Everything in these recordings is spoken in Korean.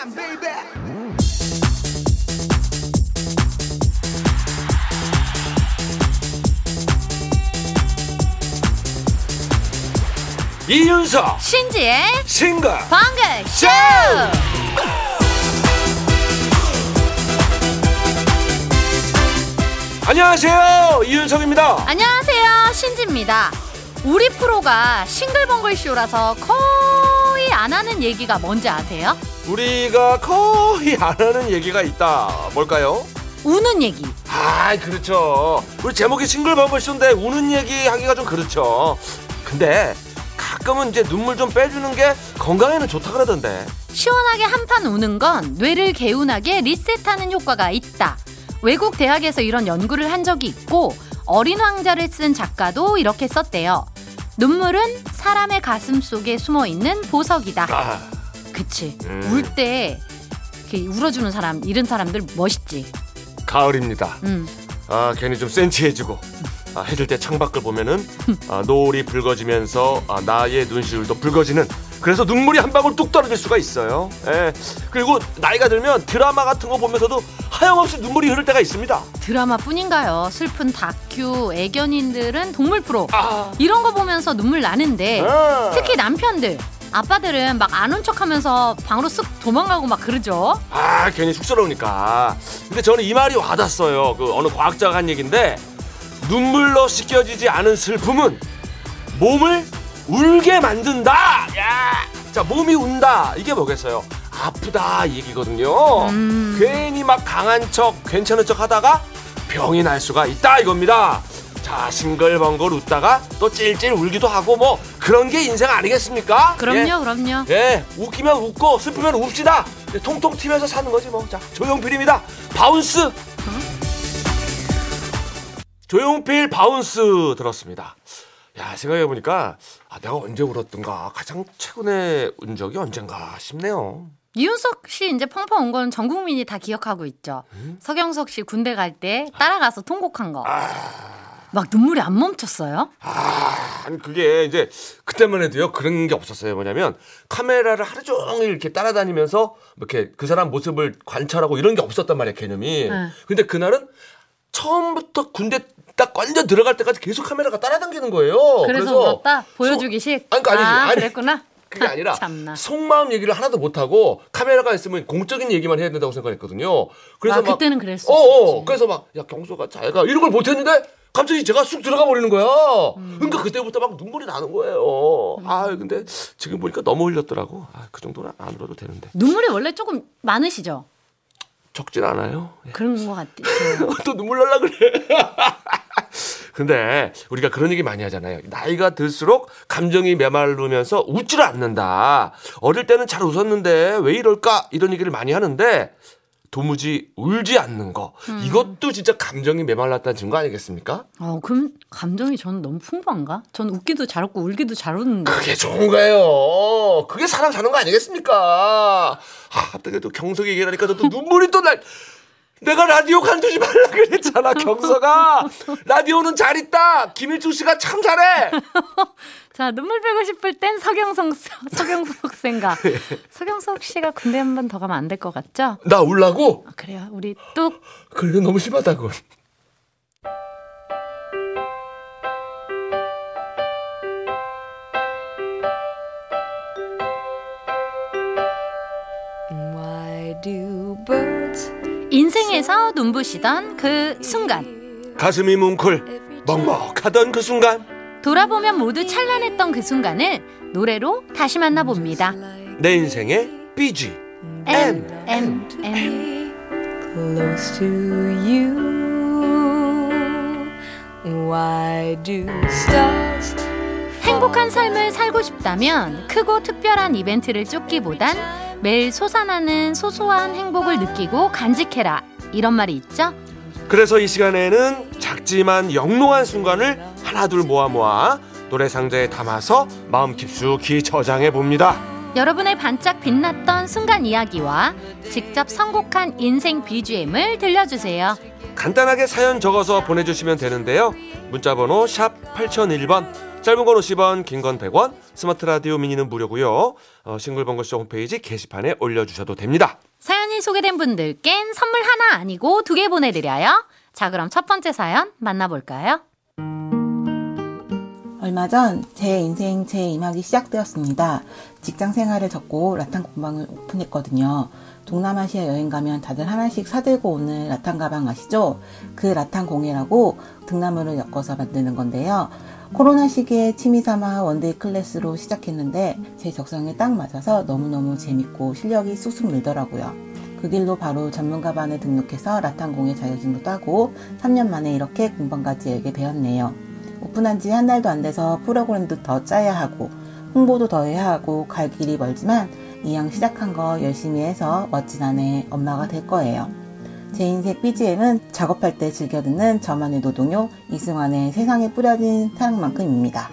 time, baby. 이윤석 신지의 싱글 방글 쇼! 안녕하세요 이윤석입니다 안녕하세요, 신지입니다. 우리 프로가 싱글벙글 쇼라서 거의 안 하는 얘기가 뭔지 아세요? 우리가 거의 안 하는 얘기가 있다 뭘까요? 우는 얘기. 아 그렇죠 우리 제목이 싱글벙글쇼인데 우는 얘기 하기가 좀 그렇죠 근데 가끔은 이제 눈물 좀 빼주는 게 건강에는 좋다 그러던데 시원하게 한판 우는 건 뇌를 개운하게 리셋하는 효과가 있다. 외국 대학에서 이런 연구를 한 적이 있고 어린 왕자를 쓴 작가도 이렇게 썼대요. 눈물은 사람의 가슴 속에 숨어 있는 보석이다. 아, 그치. 음. 울때 이렇게 울어주는 사람, 잃은 사람들 멋있지. 가을입니다 음. 아 괜히 좀 센치해지고 아, 해질 때 창밖을 보면은 아, 노을이 붉어지면서 아, 나의 눈시울도 붉어지는 그래서 눈물이 한 방울 뚝 떨어질 수가 있어요. 예. 그리고 나이가 들면 드라마 같은 거 보면서도 하염없이 눈물이 흐를 때가 있습니다. 드라마뿐인가요? 슬픈 다큐, 애견인들은 동물 프로 아, 이런 거 보면서 눈물 나는데 아. 특히 남편들, 아빠들은 막 안 온 척하면서 방으로 쓱 도망가고 막 그러죠. 아 괜히 쑥스러우니까. 근데 저는 이 말이 와닿았어요. 그 어느 과학자가 한 얘기인데 눈물로 씻겨지지 않은 슬픔은 몸을 울게 만든다. 야, 자 몸이 운다. 이게 뭐겠어요? 아프다 이 얘기거든요. 음. 괜히 막 강한 척, 괜찮은 척 하다가 병이 날 수가 있다 이겁니다. 자 싱글벙글 웃다가 또 찔찔 울기도 하고 뭐 그런 게 인생 아니겠습니까? 그럼요, 예. 그럼요. 예, 웃기면 웃고 슬프면 웁시다. 예, 통통 튀면서 사는 거지 뭐. 자, 조용필입니다. Bounce. 조용필 Bounce 들었습니다. 야, 생각해 보니까 아, 내가 언제 울었던가 가장 최근에 운 적이 언젠가 싶네요. 이윤석 씨 이제 펑펑 운 건 전 국민이 다 기억하고 있죠. 음? 서경석 씨 군대 갈 때 따라가서 통곡한 거. 아. 막 눈물이 안 멈췄어요? 아, 아니 그게 이제 그때만 해도요 그런 게 없었어요. 뭐냐면 카메라를 하루 종일 이렇게 따라다니면서 뭐 이렇게 그 사람 모습을 관찰하고 이런 게 없었단 말이야 개념이. 네. 근데 그날은 처음부터 군대 딱 완전 들어갈 때까지 계속 카메라가 따라다니는 거예요. 그래서 울었다? 보여주기식? 소- 아니, 그러니까 아니지. 아, 아니, 그랬구나. 그게 아니라 참나. 속마음 얘기를 하나도 못 하고 카메라가 있으면 공적인 얘기만 해야 된다고 생각했거든요. 그래서 아, 막 그때는 그랬어. 어, 어, 그래서 막 야 경수가 잘 가 이런 걸 못 했는데 갑자기 제가 쑥 들어가 버리는 거야. 음. 그러니까 그때부터 막 눈물이 나는 거예요. 아 근데 지금 보니까 너무 흘렸더라고. 아, 그 정도는 안 울어도 되는데 눈물이 원래 조금 많으시죠? 적진 않아요. 예. 그런 것 같아요. 또 눈물 날라 그래. 근데 우리가 그런 얘기 많이 하잖아요. 나이가 들수록 감정이 메마르면서 웃지를 않는다. 어릴 때는 잘 웃었는데 왜 이럴까? 이런 얘기를 많이 하는데 도무지 울지 않는 거. 이것도 진짜 감정이 메말랐다는 증거 아니겠습니까? 어, 그럼 감정이 저는 너무 풍부한가? 전 웃기도 잘 웃고 울기도 잘 웃는데. 그게 좋은 거예요. 그게 사람 사는 거 아니겠습니까? 아, 갑자기 또 경석이 얘기하니까 또 눈물이 또 날. 내가 라디오 간두지 말라 그랬잖아, 경서가. 라디오는 잘 있다. 김일중 씨가 참 잘해. 자, 눈물 빼고 싶을 땐 서경석, 서경석 생각. 서경석 씨가 군대 한 번 더 가면 안 될 것 같죠? 나 울라고? 아, 그래요. 우리 뚝. 그래, 너무 심하다, 그 인생에서 눈부시던 그 순간. 가슴이 뭉클, 먹먹하던 그 순간. 돌아보면 모두 찬란했던 그 순간을 노래로 다시 만나봅니다. 내 인생의 BG. M, M, M. close to you? Why do stars 행복한 삶을 살고 싶다면 크고 특별한 이벤트를 쫓기보단 매일 솟아나는 소소한 행복을 느끼고 간직해라. 이런 말이 있죠? 그래서 이 시간에는 작지만 영롱한 순간을 하나둘 모아 모아 노래 상자에 담아서 마음 깊숙이 저장해 봅니다. 여러분의 반짝 빛났던 순간 이야기와 직접 선곡한 인생 BGM을 들려주세요. 간단하게 사연 적어서 보내주시면 되는데요. 문자번호 샵 8001번 짧은 건 50원, 긴 건 100원, 스마트 라디오 미니는 무료고요. 어, 싱글벙글쇼 홈페이지 게시판에 올려주셔도 됩니다. 사연이 소개된 분들께는 선물 하나 아니고 두 개 보내드려요. 자, 그럼 첫 번째 사연 만나볼까요? 얼마 전 제 인생 제이막이 시작되었습니다. 직장 생활을 접고 라탄 공방을 오픈했거든요. 동남아시아 여행 가면 다들 하나씩 사들고 오는 라탄 가방 아시죠? 그 라탄 공예라고 등나무를 엮어서 만드는 건데요. 코로나 시기에 취미 삼아 one-day class로 시작했는데 제 적성에 딱 맞아서 너무너무 재밌고 실력이 쑥쑥 늘더라고요. 그 길로 바로 전문가반에 등록해서 라탄 공예 자격증도 따고 3년 만에 이렇게 공방까지 열게 되었네요. 오픈한 지 한 달도 안 돼서 프로그램도 더 짜야 하고 홍보도 더 해야 하고 갈 길이 멀지만 이왕 시작한 거 열심히 해서 멋진 아내 엄마가 될 거예요. 제 인생 BGM은 작업할 때 즐겨 듣는 저만의 노동요 이승환의 세상에 뿌려진 사랑만큼입니다.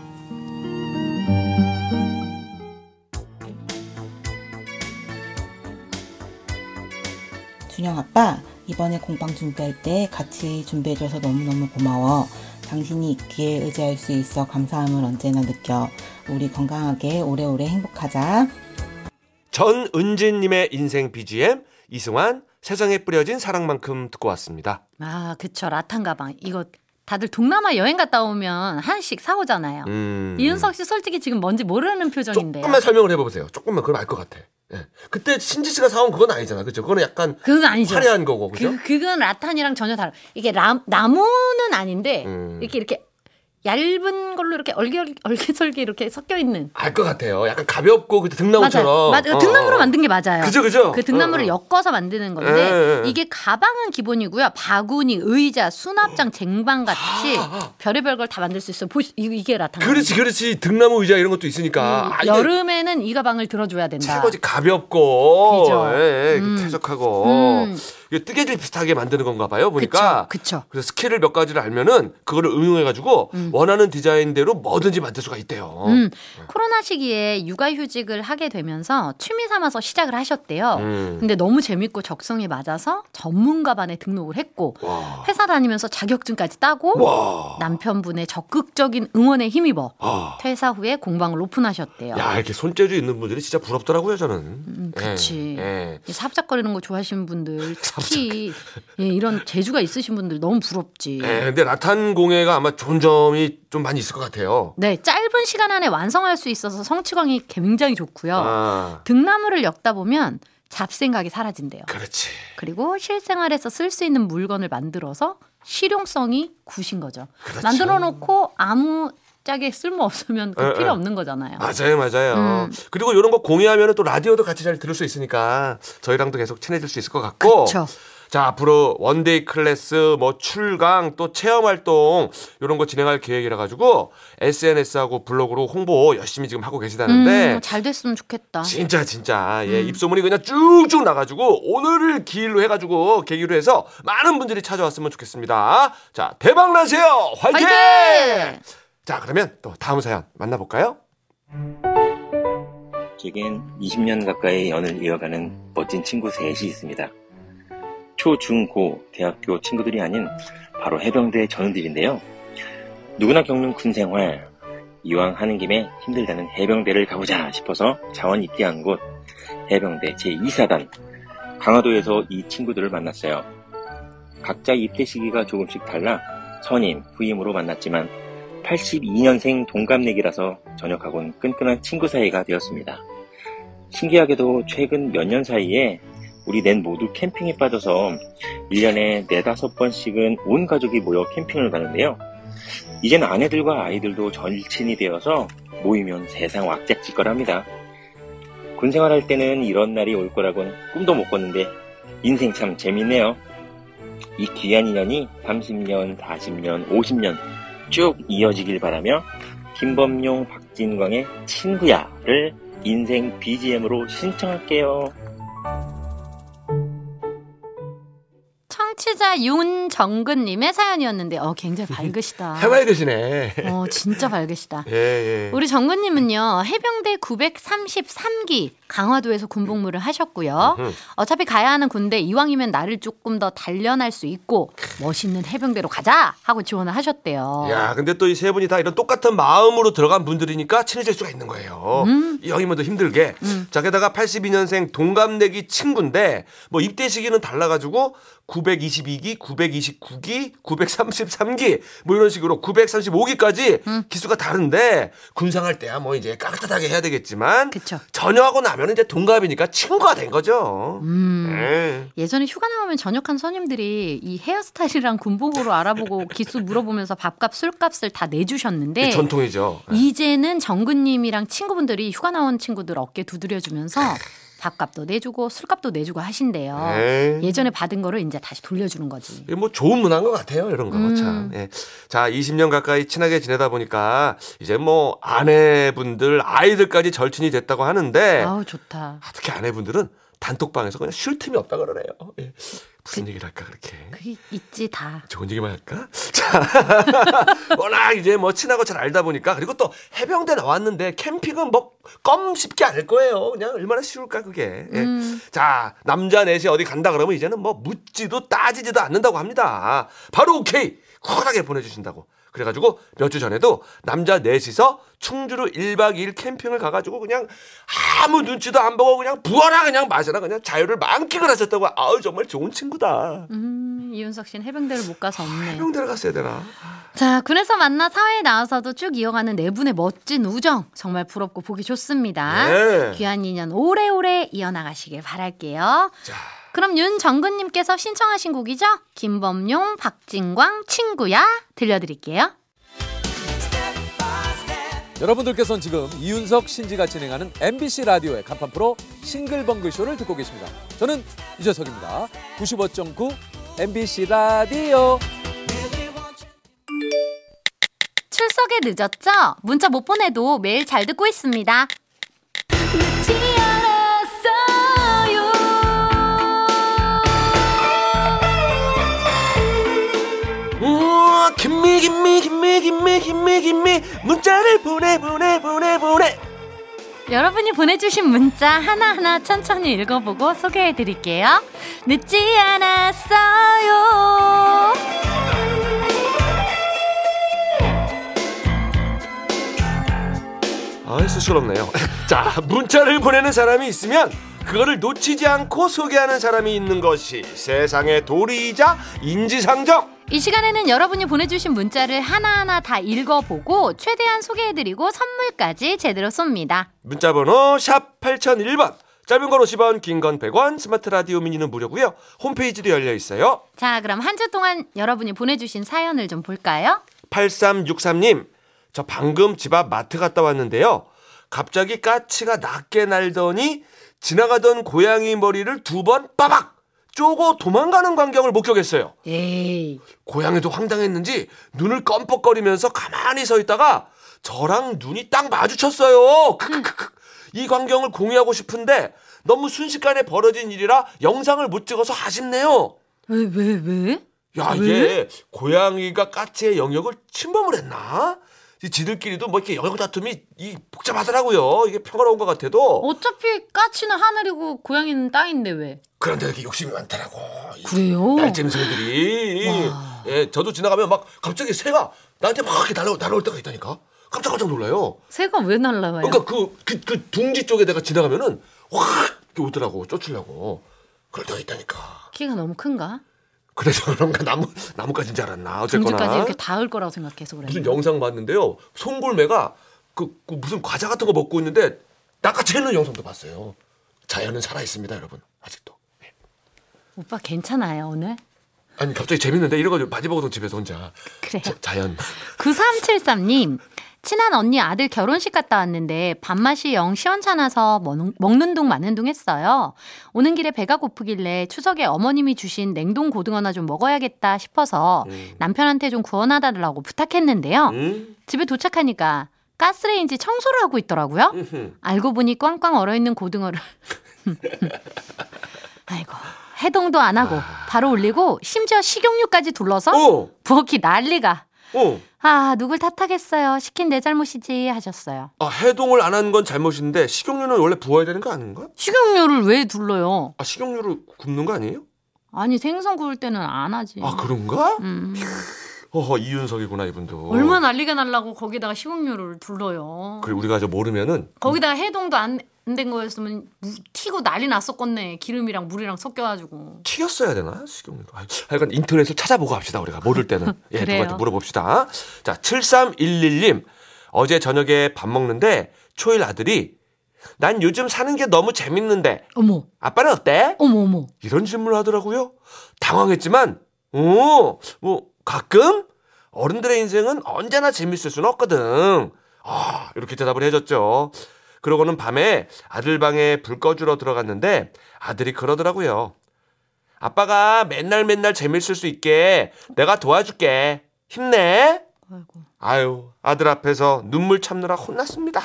준영 아빠 이번에 공방 준비할 때 같이 준비해줘서 너무너무 고마워. 당신이 있기에 의지할 수 있어 감사함을 언제나 느껴. 우리 건강하게 오래오래 행복하자. 전은진님의 인생 BGM 이승환 세상에 뿌려진 사랑만큼 듣고 왔습니다. 아, 그쵸. 라탄 가방. 이거 다들 동남아 여행 갔다 오면 하나씩 사오잖아요. 음. 이윤석 씨 솔직히 지금 뭔지 모르는 표정인데요. 조금만 설명을 해보세요. 조금만 그럼 알 것 같아. 예. 그때 신지 씨가 사온 그건 아니잖아, 그죠? 그거는 약간 그건 아니죠. 화려한 거고, 그죠? 그, 그건 라탄이랑 전혀 다른. 이게 라, 나무는 아닌데, 음. 이렇게, 이렇게 얇은 걸로 이렇게 얼개, 얼개설개 이렇게 섞여 있는. 알 것 같아요. 약간 가볍고 그 등나무처럼. 맞아요. 어, 등나무로 어. 만든 게 맞아요. 그죠, 그죠? 그 등나무를 어, 어. 엮어서 만드는 건데 예, 예, 예. 이게 가방은 기본이고요. 바구니, 의자, 수납장, 쟁반 같이 별의별 걸 다 만들 수 있어요. 보시 이게 라탄. 그렇지, 그렇지. 등나무 의자 이런 것도 있으니까. 아, 이게 여름에는 이 가방을 들어줘야 된다. 최고지 가볍고 그죠. 예, 예, 음. 쾌적하고 음. 이게 뜨개질 비슷하게 만드는 건가 봐요 보니까 그쵸, 그쵸. 그래서 skill을 몇 가지를 알면은 그거를 응용해 가지고 원하는 디자인대로 뭐든지 만들 수가 있대요 음, 코로나 시기에 육아휴직을 하게 되면서 취미 삼아서 시작을 하셨대요. 음. 근데 너무 재밌고 적성에 맞아서 전문가반에 등록을 했고 와. 회사 다니면서 자격증까지 따고 와. 남편분의 적극적인 응원에 힘입어 아. 퇴사 후에 공방을 오픈하셨대요. 야 이렇게 손재주 있는 분들이 진짜 부럽더라고요 저는 음, 예, 그치. 예. 이 삽작거리는 거 좋아하시는 분들 특히 예, 이런 재주가 있으신 분들 너무 부럽지. 예, 근데 라탄 공예가 아마 좋은 점이 좀 많이 있을 것 같아요 네, 짧은 시간 안에 완성할 수 있어서 성취감이 굉장히 좋고요. 아, 등나무를 엮다 보면 잡생각이 사라진대요. 그렇지 그리고 실생활에서 쓸 수 있는 물건을 만들어서 실용성이 굿인 거죠. 그렇죠. 만들어 놓고 아무 짝에 쓸모 없으면 그 에, 필요 에. 없는 거잖아요. 맞아요, 맞아요. 음. 그리고 이런 거 공유하면 또 라디오도 같이 잘 들을 수 있으니까 저희랑도 계속 친해질 수 있을 것 같고. 그쵸. 자, 앞으로 one-day class, 뭐 출강, 또 체험 활동 이런 거 진행할 계획이라 가지고 SNS하고 블로그로 홍보 열심히 지금 하고 계시다는데 음, 잘 됐으면 좋겠다. 진짜 진짜 예, 음. 입소문이 그냥 쭉쭉 나 가지고 오늘을 기일로 해 가지고 계기로 해서 많은 분들이 찾아왔으면 좋겠습니다. 자, 대박 나세요, 화이팅! 화이팅! 자, 그러면 또 다음 사연 만나볼까요? 제겐 20년 가까이 연을 이어가는 멋진 친구 셋이 있습니다. 초, 중, 고, 대학교 친구들이 아닌 바로 해병대 전우들인데요. 누구나 겪는 군 생활, 이왕 하는 김에 힘들다는 해병대를 가보자 싶어서 자원 입대한 곳 해병대 제2사단 강화도에서 이 친구들을 만났어요. 각자 입대 시기가 조금씩 달라 선임, 후임으로 만났지만 82년생 동갑내기라서 전역하고는 끈끈한 친구 사이가 되었습니다. 신기하게도 최근 몇 년 사이에 우리 넷 모두 캠핑에 빠져서 1년에 4, 5번씩은 온 가족이 모여 캠핑을 가는데요. 이젠 아내들과 아이들도 절친이 되어서 모이면 세상 왁작지껄합니다. 군 생활할 때는 이런 날이 올 거라곤 꿈도 못 꿨는데 인생 참 재밌네요. 이 귀한 인연이 30년, 40년, 50년 쭉 이어지길 바라며 김범용, 박진광의 친구야를 인생 BGM으로 신청할게요. 청취자 윤정근님의 사연이었는데, 어, 굉장히 밝으시다. 해맑 계시네. 어, 진짜 밝으시다. 예, 예. 우리 정근님은요, 해병대 933기 강화도에서 군복무를 하셨고요. 어차피 가야 하는 군대 이왕이면 나를 조금 더 단련할 수 있고, 멋있는 해병대로 가자! 하고 지원을 하셨대요. 야, 근데 또 이 세 분이 다 이런 똑같은 마음으로 들어간 분들이니까 친해질 수가 있는 거예요. 이왕이면 더 힘들게. 자, 게다가 82년생 동갑내기 친구인데, 뭐 입대 시기는 달라가지고, 922기, 929기, 933기, 뭐 이런 식으로 935기까지 기수가 다른데, 군상할 때야 뭐 이제 깍듯하게 해야 되겠지만, 그쵸. 전역하고 나면 이제 동갑이니까 친구가 된 거죠. 음. 예. 예전에 휴가 나오면 전역한 선임들이 이 헤어스타일이랑 군복으로 알아보고 기수 물어보면서 밥값, 술값을 다 내주셨는데 이게 전통이죠. 이제는 정근님이랑 친구분들이 휴가 나온 친구들 어깨 두드려주면서 밥값도 내주고 술값도 내주고 하신대요. 네. 예전에 받은 거를 이제 다시 돌려주는 거지. 뭐 좋은 문화인 것 같아요, 이런 거 음. 참. 예. 자, 20년 가까이 친하게 지내다 보니까 이제 뭐 아내분들, 아이들까지 절친이 됐다고 하는데 아우 좋다. 아, 특히 아내분들은 단톡방에서 그냥 쉴 틈이 없다 그러네요. 예. 무슨 얘기를 할까 그렇게. 그 있지 다. 좋은 얘기만 할까? 자, 워낙 이제 뭐 친하고 잘 알다 보니까 그리고 또 해병대 나왔는데 캠핑은 뭐 껌 쉽게 알 거예요. 그냥 얼마나 쉬울까 그게. 예. 음. 자, 남자 넷이 어디 간다 그러면 이제는 뭐 묻지도 따지지도 않는다고 합니다. 바로 오케이 쿨하게 보내주신다고. 그래가지고 몇 주 전에도 남자 넷이서 충주로 1박 2일 캠핑을 가가지고 그냥 아무 눈치도 안 보고 그냥 부어라 그냥 마셔라 그냥 자유를 만끽을 하셨다고 아우 정말 좋은 친구다. 음, 이윤석 씨는 해병대를 못 가서 없네. 해병대를 갔어야 되나? 자, 군에서 만나 사회에 나와서도 쭉 이어가는 네 분의 멋진 우정 정말 부럽고 보기 좋습니다. 네. 귀한 인연 오래오래 이어나가시길 바랄게요. 자. 그럼 윤 정근님께서 신청하신 곡이죠? 김범용, 박진광, 친구야 들려드릴게요. 여러분들께서는 지금 이윤석 신지가 진행하는 MBC 라디오의 간판 프로 싱글벙글 쇼를 듣고 계십니다. 저는 유재석입니다. 95.9 MBC 라디오. 출석에 늦었죠? 문자 못 보내도 매일 잘 듣고 있습니다. 김미 김미 김미 김미 김미 김미 문자를 보내 보내 보내 보내 여러분이 보내주신 문자 하나하나 천천히 읽어보고 소개해드릴게요. 늦지 않았어요. 아이 수시럽네요 자 문자를 보내는 사람이 있으면 그거를 놓치지 않고 소개하는 사람이 있는 것이 세상의 도리이자 인지상정 이 시간에는 여러분이 보내주신 문자를 하나하나 다 읽어보고 최대한 소개해드리고 선물까지 제대로 쏩니다. 문자번호 샵 8001번 짧은 건 50원 긴 건 100원 스마트 라디오 미니는 무료고요 홈페이지도 열려 있어요 자, 그럼 한 주 동안 여러분이 보내주신 사연을 좀 볼까요? 8363님, 저 방금 집 앞 마트 갔다 왔는데요. 갑자기 까치가 낮게 날더니 지나가던 고양이 머리를 두 번 빠박 쪼고 도망가는 광경을 목격했어요. 에이. 고양이도 황당했는지 눈을 껌뻑거리면서 가만히 서 있다가 저랑 눈이 딱 마주쳤어요. 크크크크. 이 광경을 공유하고 싶은데 너무 순식간에 벌어진 일이라 영상을 못 찍어서 아쉽네요. 왜, 왜, 왜? 야, 이게 고양이가 까치의 영역을 침범을 했나? 이 지들끼리도 뭐 이렇게 영역 다툼이 이 복잡하더라고요. 이게 평화로운 것 같아도. 어차피 까치는 하늘이고 고양이는 땅인데 왜? 그런데 이렇게 욕심이 많더라고. 이 그래요? 날쨈새들이. 와. 예, 저도 지나가면 막 갑자기 새가 나한테 막 이렇게 날아, 날아올 때가 있다니까. 깜짝깜짝 놀라요. 새가 왜 날라와요? 그러니까 그, 그, 그 둥지 쪽에 내가 지나가면은 확 이렇게 오더라고. 쫓으려고. 그럴 때가 있다니까. 키가 너무 큰가? 그래서 그런가 나무, 나무까지인 줄 알았나. 어쨌거나. 둥지까지 이렇게 닿을 거라고 생각해서 그래. 무슨 영상 봤는데요. 송골매가 그, 그 무슨 과자 같은 거 먹고 있는데 낚아채 있는 영상도 봤어요. 자연은 살아 있습니다, 여러분. 아직도. 네. 오빠 괜찮아요 오늘? 아니 갑자기 재밌는데 이런 거 바지 벗고 집에서 혼자. 그래요. 자, 자연. 9373님, 친한 언니 아들 결혼식 갔다 왔는데 밥맛이 영 시원찮아서 먹는, 둥 마는 둥 했어요. 오는 길에 배가 고프길래 추석에 어머님이 주신 냉동 고등어나 좀 먹어야겠다 싶어서 남편한테 좀 구워놔달라고 부탁했는데요. 음? 집에 도착하니까 가스레인지 청소를 하고 있더라고요. 음흠. 알고 보니 꽝꽝 얼어있는 고등어를. 아이고, 해동도 안 하고 바로 올리고 심지어 식용유까지 둘러서 어, 부엌이 난리가. 어. 아 누굴 탓하겠어요. 시킨 내 잘못이지 하셨어요. 아, 해동을 안 한 건 잘못인데 식용유는 원래 부어야 되는 거 아닌가? 식용유를 왜 둘러요? 아, 식용유를 굽는 거 아니에요? 아니 생선 구울 때는 안 하지. 아, 그런가? 음. 어허, 이윤석이구나, 이분도. 얼마나 난리가 날라고 거기다가 식용유를 둘러요. 그래, 우리가 저 모르면은 거기다가 해동도 안 된 거였으면 무- 튀고 난리 났었겠네. 기름이랑 물이랑 섞여가지고. 튀겼어야 되나? 식용유로. 아, 하여간 인터넷을 찾아보고 합시다, 우리가. 모를 때는. 예. 누구한테 물어봅시다. 자, 7311님. 어제 저녁에 밥 먹는데 초일 아들이 난 요즘 사는 게 너무 재밌는데 어머, 아빠는 어때? 어머, 어머. 이런 질문을 하더라고요. 당황했지만, 오, 뭐, 가끔 어른들의 인생은 언제나 재밌을 수는 없거든. 아, 이렇게 대답을 해줬죠. 그러고는 밤에 아들 방에 불 꺼주러 들어갔는데 아들이 그러더라고요. 아빠가 맨날 맨날 재밌을 수 있게 내가 도와줄게. 힘내. 아이고. 아유, 아들 앞에서 눈물 참느라 혼났습니다.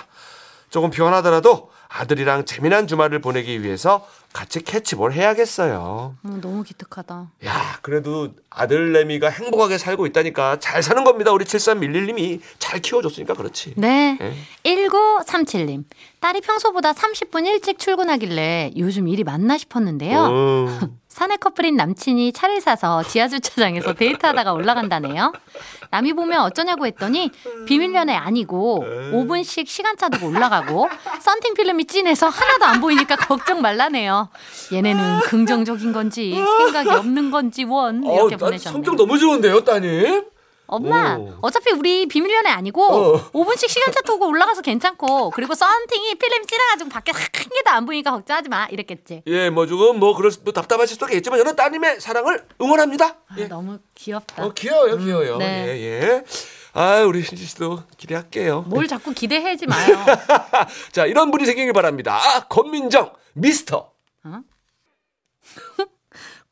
조금 피곤하더라도 아들이랑 재미난 주말을 보내기 위해서 같이 캐치볼 해야겠어요. 어, 너무 기특하다. 야, 그래도 아들내미가 행복하게 살고 있다니까 잘 사는 겁니다. 우리 7311님이 잘 키워줬으니까 그렇지. 네. 예. 1937님. 딸이 평소보다 30분 일찍 출근하길래 요즘 일이 많나 싶었는데요. 음, 사내 커플인 남친이 차를 사서 지하주차장에서 데이트하다가 올라간다네요. 남이 보면 어쩌냐고 했더니 비밀 연애 아니고 5분씩 시간차 두고 올라가고 썬팅 필름이 진해서 하나도 안 보이니까 걱정 말라네요. 얘네는 긍정적인 건지 생각이 없는 건지 원 이렇게 어, 나 보내셨네요. 성격 너무 좋은데요, 따님? 엄마, 오. 어차피 우리 비밀 연애 아니고 어. 5분씩 시간차 두고 올라가서 괜찮고 그리고 썬팅이 필름이 진해가지고 밖에 한 개도 안 보이니까 걱정하지 마 이랬겠지. 예, 뭐 조금 뭐 그럴 수, 뭐 답답하실 수도 있겠지만 저는 따님의 사랑을 응원합니다. 아, 예. 너무 귀엽다. 어, 귀여워요, 귀여워요. 네. 예, 예. 아, 우리 신지 씨도 기대할게요. 뭘 자꾸 기대하지 마요. 자, 이런 분이 생기길 바랍니다. 아, 권민정, 미스터.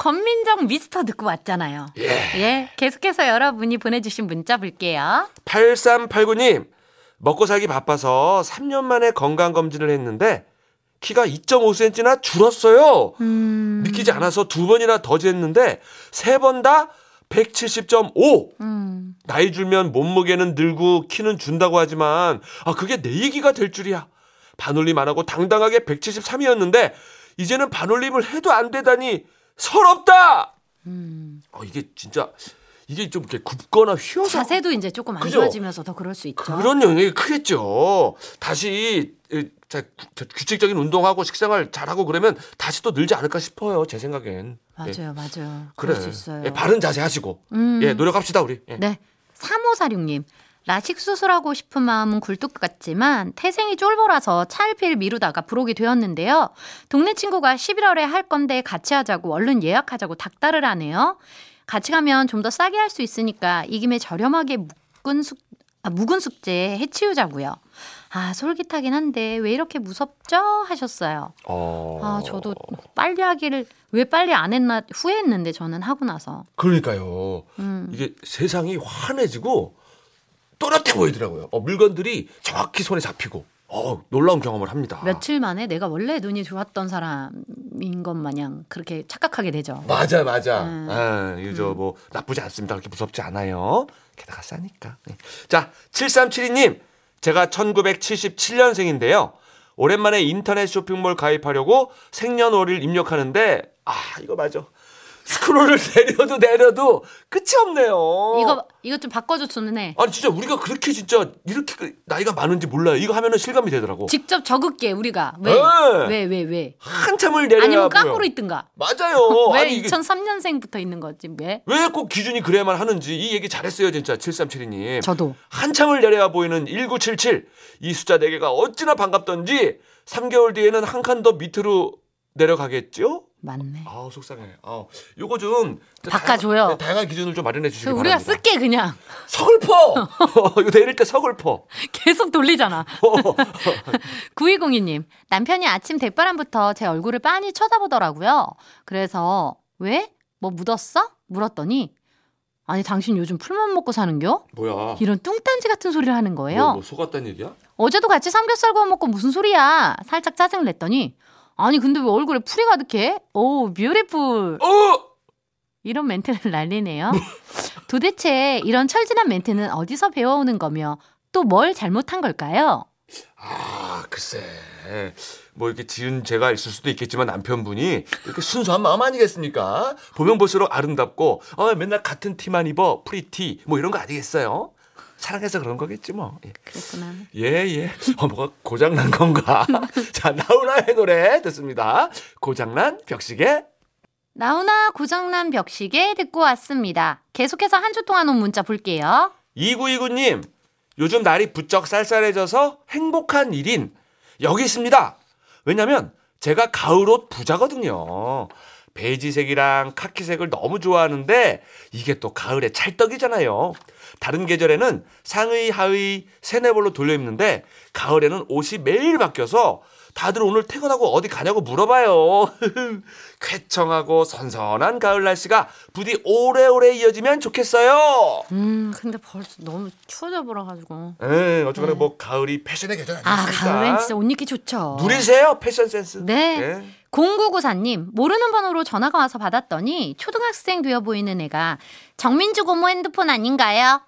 권민정 미스터 듣고 왔잖아요. 예. 계속해서 여러분이 보내주신 문자 볼게요. 8389님, 먹고 살기 바빠서 3년 만에 건강검진을 했는데, 키가 2.5cm나 줄었어요. 음, 믿기지 않아서 두 번이나 더 쟀는데, 세 번 다 170.5. 음, 나이 줄면 몸무게는 늘고 키는 준다고 하지만, 아, 그게 내 얘기가 될 줄이야. 반올림 안 하고 당당하게 173이었는데, 이제는 반올림을 해도 안 되다니, 서럽다! 음. 어, 이게 진짜, 이게 좀 이렇게 굽거나 휘어서. 자세도 이제 조금 안? 좋아지면서 더 그럴 수 있죠. 그런 영향이 크겠죠. 다시 이, 자, 규- 규칙적인 운동하고 식생활 잘하고 그러면 다시 또 늘지 않을까 싶어요. 제 생각엔. 예, 맞아요, 맞아요. 그래. 그럴 수 있어요. 예, 바른 자세 하시고. 음. 예, 노력합시다 우리. 예. 네. 3546님. 라식 수술하고 싶은 마음은 굴뚝 같지만 태생이 쫄보라서 차일피일 미루다가 부록이 되었는데요. 동네 친구가 11월에 할 건데 같이 하자고 얼른 예약하자고 닥달을 하네요. 같이 가면 좀 더 싸게 할 수 있으니까 이 김에 저렴하게 묵은 숙 아, 묵은 숙제 해치우자고요. 아 솔깃하긴 한데 왜 이렇게 무섭죠? 하셨어요. 어. 아 저도 빨리 하기를 왜 빨리 안 했나 후회했는데 저는 하고 나서. 그러니까요. 음. 이게 세상이 환해지고 또렷해 보이더라고요. 어, 물건들이 정확히 손에 잡히고 어, 놀라운 경험을 합니다. 며칠 만에 내가 원래 눈이 좋았던 사람인 것 마냥 그렇게 착각하게 되죠. 맞아, 맞아. 음. 아, 이거 저뭐 나쁘지 않습니다. 그렇게 무섭지 않아요. 게다가 싸니까. 네. 자, 7372님. 제가 1977년생인데요. 오랜만에 인터넷 쇼핑몰 가입하려고 생년월일 입력하는데 아, 이거 맞아. 스크롤을 내려도 내려도 끝이 없네요. 이거 이거 좀 바꿔줘 주는 아니 진짜 우리가 그렇게 진짜 이렇게 그 나이가 많은지 몰라요. 이거 하면은 실감이 되더라고. 직접 적을게 우리가 왜 네. 왜왜 왜? 한참을 내려야 아니면. 까꾸로 있든가. 맞아요. 왜 아니 이게 2003년생부터 있는 거지 왜? 왜 꼭 기준이 그래야만 하는지 이 얘기 잘했어요 진짜 7372님. 저도 한참을 내려야 보이는 1977. 이 숫자 4 개가 어찌나 반갑던지 3개월 뒤에는 한 칸 더 밑으로 내려가겠죠? 맞네. 아우 속상해. 아우 요거 좀 바꿔줘요. 다양한, 다양한 기준을 좀 마련해 주시기 그 우리가 바랍니다. 쓸게 그냥 서글퍼. 이거 내릴 때 서글퍼. 계속 돌리잖아. 9202님 남편이 아침 대바람부터 제 얼굴을 빤히 쳐다보더라고요. 그래서 왜? 뭐 묻었어? 물었더니 아니 당신 요즘 풀만 먹고 사는겨? 뭐야? 이런 뚱딴지 같은 소리를 하는 거예요. 뭐, 뭐 속았단 얘기야? 어제도 같이 삼겹살 구워 먹고 무슨 소리야? 살짝 짜증을 냈더니 아니 근데 왜 얼굴에 풀이 가득해? oh beautiful 어! 이런 멘트를 날리네요. 도대체 이런 철 지난 멘트는 어디서 배워오는 거며 또 뭘 잘못한 걸까요? 아, 글쎄. 뭐 이렇게 지은 죄가 있을 수도 있겠지만 남편분이 이렇게 순수한 마음 아니겠습니까? 보면 볼수록 아름답고 어, 맨날 같은 티만 입어 pretty 뭐 이런 거 아니겠어요? 사랑해서 그런 거겠지 뭐. 예. 그랬구나. 예, 예. 어, 뭐가 고장난 건가? 자, 나훈아의 노래 듣습니다. 고장난 벽시계. 나훈아 고장난 벽시계 듣고 왔습니다. 계속해서 한 주 동안 온 문자 볼게요. 2929님, 요즘 날이 부쩍 쌀쌀해져서 행복한 일인 여기 있습니다. 왜냐면 제가 가을옷 부자거든요. 베이지색이랑 카키색을 너무 좋아하는데 이게 또 가을의 찰떡이잖아요. 다른 계절에는 상의, 하의, 세네 벌로 돌려 입는데 가을에는 옷이 매일 바뀌어서 다들 오늘 퇴근하고 어디 가냐고 물어봐요. 쾌청하고 선선한 가을 날씨가 부디 오래오래 이어지면 좋겠어요. 음, 근데 벌써 너무 추워져 버려가지고. 에 어쩌거나 뭐 가을이 패션의 계절 아, 아니겠습니까? 가을엔 진짜 옷 입기 좋죠. 누리세요 패션 센스. 네. 예. 0994님, 모르는 번호로 전화가 와서 받았더니 초등학생 되어 보이는 애가 정민주 고모 핸드폰 아닌가요?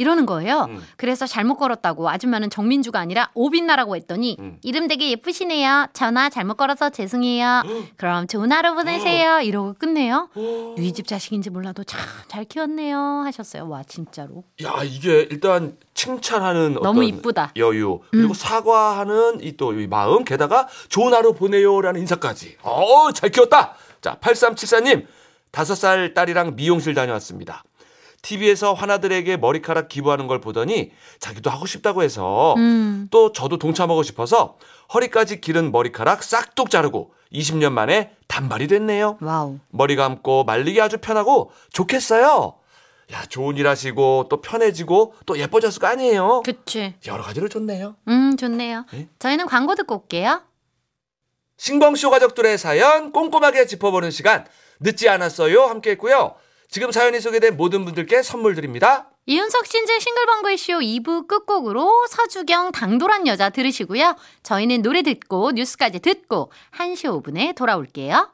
이러는 거예요. 음. 그래서 잘못 걸었다고 아줌마는 정민주가 아니라 오빛나라고 했더니 음. 이름 되게 예쁘시네요. 전화 잘못 걸어서 죄송해요. 그럼 좋은 하루 보내세요. 이러고 끝내요. 누이 집 자식인지 몰라도 참 잘 키웠네요. 하셨어요. 와 진짜로. 야 이게 일단 칭찬하는 너무 이쁘다. 음. 여유 그리고 사과하는 이또이 마음 게다가 좋은 하루 보내요라는 인사까지. 어 잘 키웠다. 자 8374님 다섯 살 딸이랑 미용실 다녀왔습니다. TV에서 환아들에게 머리카락 기부하는 걸 보더니 자기도 하고 싶다고 해서 음. 또 저도 동참하고 싶어서 허리까지 기른 머리카락 싹둑 자르고 20년 만에 단발이 됐네요. wow. 머리 감고 말리기 아주 편하고 좋겠어요. 야, 좋은 일 하시고 또 편해지고 또 예뻐졌을 거 아니에요. 그치. 여러 가지로 좋네요. 음 좋네요. 네? 저희는 광고 듣고 올게요. 신봉쇼 가족들의 사연 꼼꼼하게 짚어보는 시간 늦지 않았어요. 함께 했고요. 지금 사연이 소개된 모든 분들께 선물 드립니다. 이윤석 신재 싱글벙글 쇼 2부 끝곡으로 서주경 당돌한 여자 들으시고요. 저희는 노래 듣고 뉴스까지 듣고 1시 5분에 돌아올게요.